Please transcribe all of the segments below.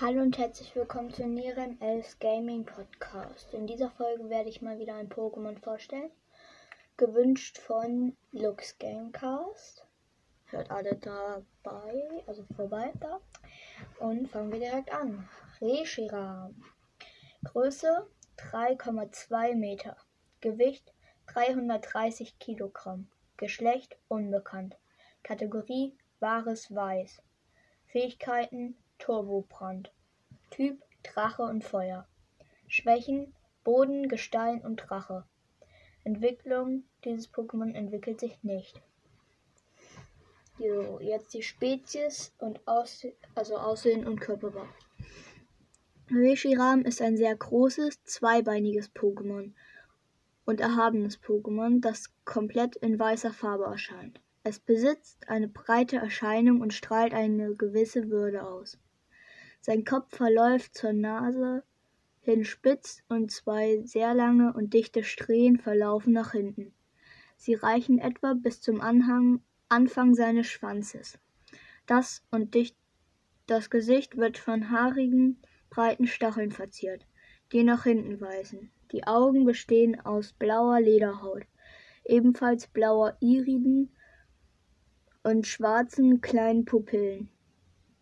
Hallo und herzlich willkommen zu Nieren Els Gaming Podcast. In dieser Folge werde ich mal wieder ein Pokémon vorstellen. Gewünscht von Lux Gamecast. Hört alle dabei, also vorbei da. Und fangen wir direkt an. Reshiram. Größe 3,2 Meter. Gewicht 330 Kilogramm. Geschlecht unbekannt. Kategorie Wahres Weiß. Fähigkeiten Turbobrand. Typ Drache und Feuer. Schwächen Boden, Gestein und Drache. Entwicklung dieses Pokémon entwickelt sich nicht. So, jetzt die Spezies und Aussehen, also Aussehen und Körperbau. Reshiram ist ein sehr großes, zweibeiniges Pokémon und erhabenes Pokémon, das komplett in weißer Farbe erscheint. Es besitzt eine breite Erscheinung und strahlt eine gewisse Würde aus. Sein Kopf verläuft zur Nase hin spitz und zwei sehr lange und dichte Strähnen verlaufen nach hinten. Sie reichen etwa bis zum Anhang, Anfang seines Schwanzes. Das und dicht, das Gesicht wird von haarigen, breiten Stacheln verziert, die nach hinten weisen. Die Augen bestehen aus blauer Lederhaut, ebenfalls blauer Iriden und schwarzen kleinen Pupillen.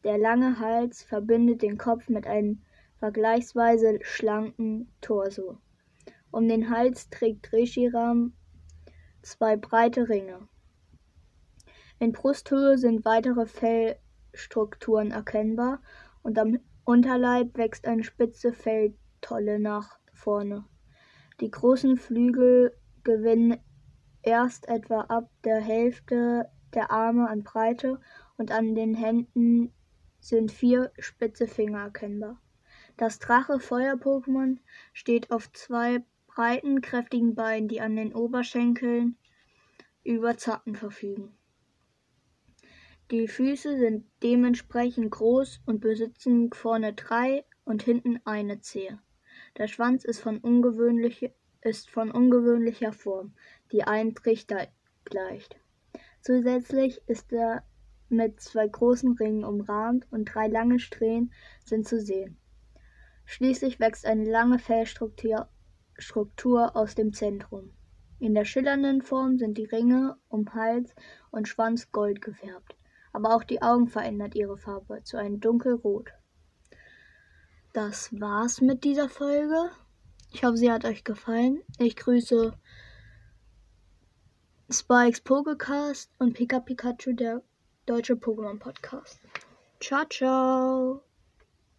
Der lange Hals verbindet den Kopf mit einem vergleichsweise schlanken Torso. Um den Hals trägt Reshiram zwei breite Ringe. In Brusthöhe sind weitere Fellstrukturen erkennbar und am Unterleib wächst eine spitze Felltolle nach vorne. Die großen Flügel gewinnen erst etwa ab der Hälfte der Arme an Breite und an den Händen sind vier spitze Finger erkennbar. Das Drache-Feuer-Pokémon steht auf zwei breiten, kräftigen Beinen, die an den Oberschenkeln über Zacken verfügen. Die Füße sind dementsprechend groß und besitzen vorne drei und hinten eine Zehe. Der Schwanz ist von, ungewöhnlich, ist von ungewöhnlicher Form, die einem Trichter gleicht. Zusätzlich ist er mit zwei großen Ringen umrahmt und drei lange Strähnen sind zu sehen. Schließlich wächst eine lange Fellstruktur Struktur aus dem Zentrum. In der schillernden Form sind die Ringe um Hals und Schwanz gold gefärbt, aber auch die Augen verändert ihre Farbe zu einem dunkelrot. Das war's mit dieser Folge. Ich hoffe, sie hat euch gefallen. Ich grüße Spikes Pokecast und Pika Pikachu, der deutsche Pokémon Podcast. Ciao, ciao.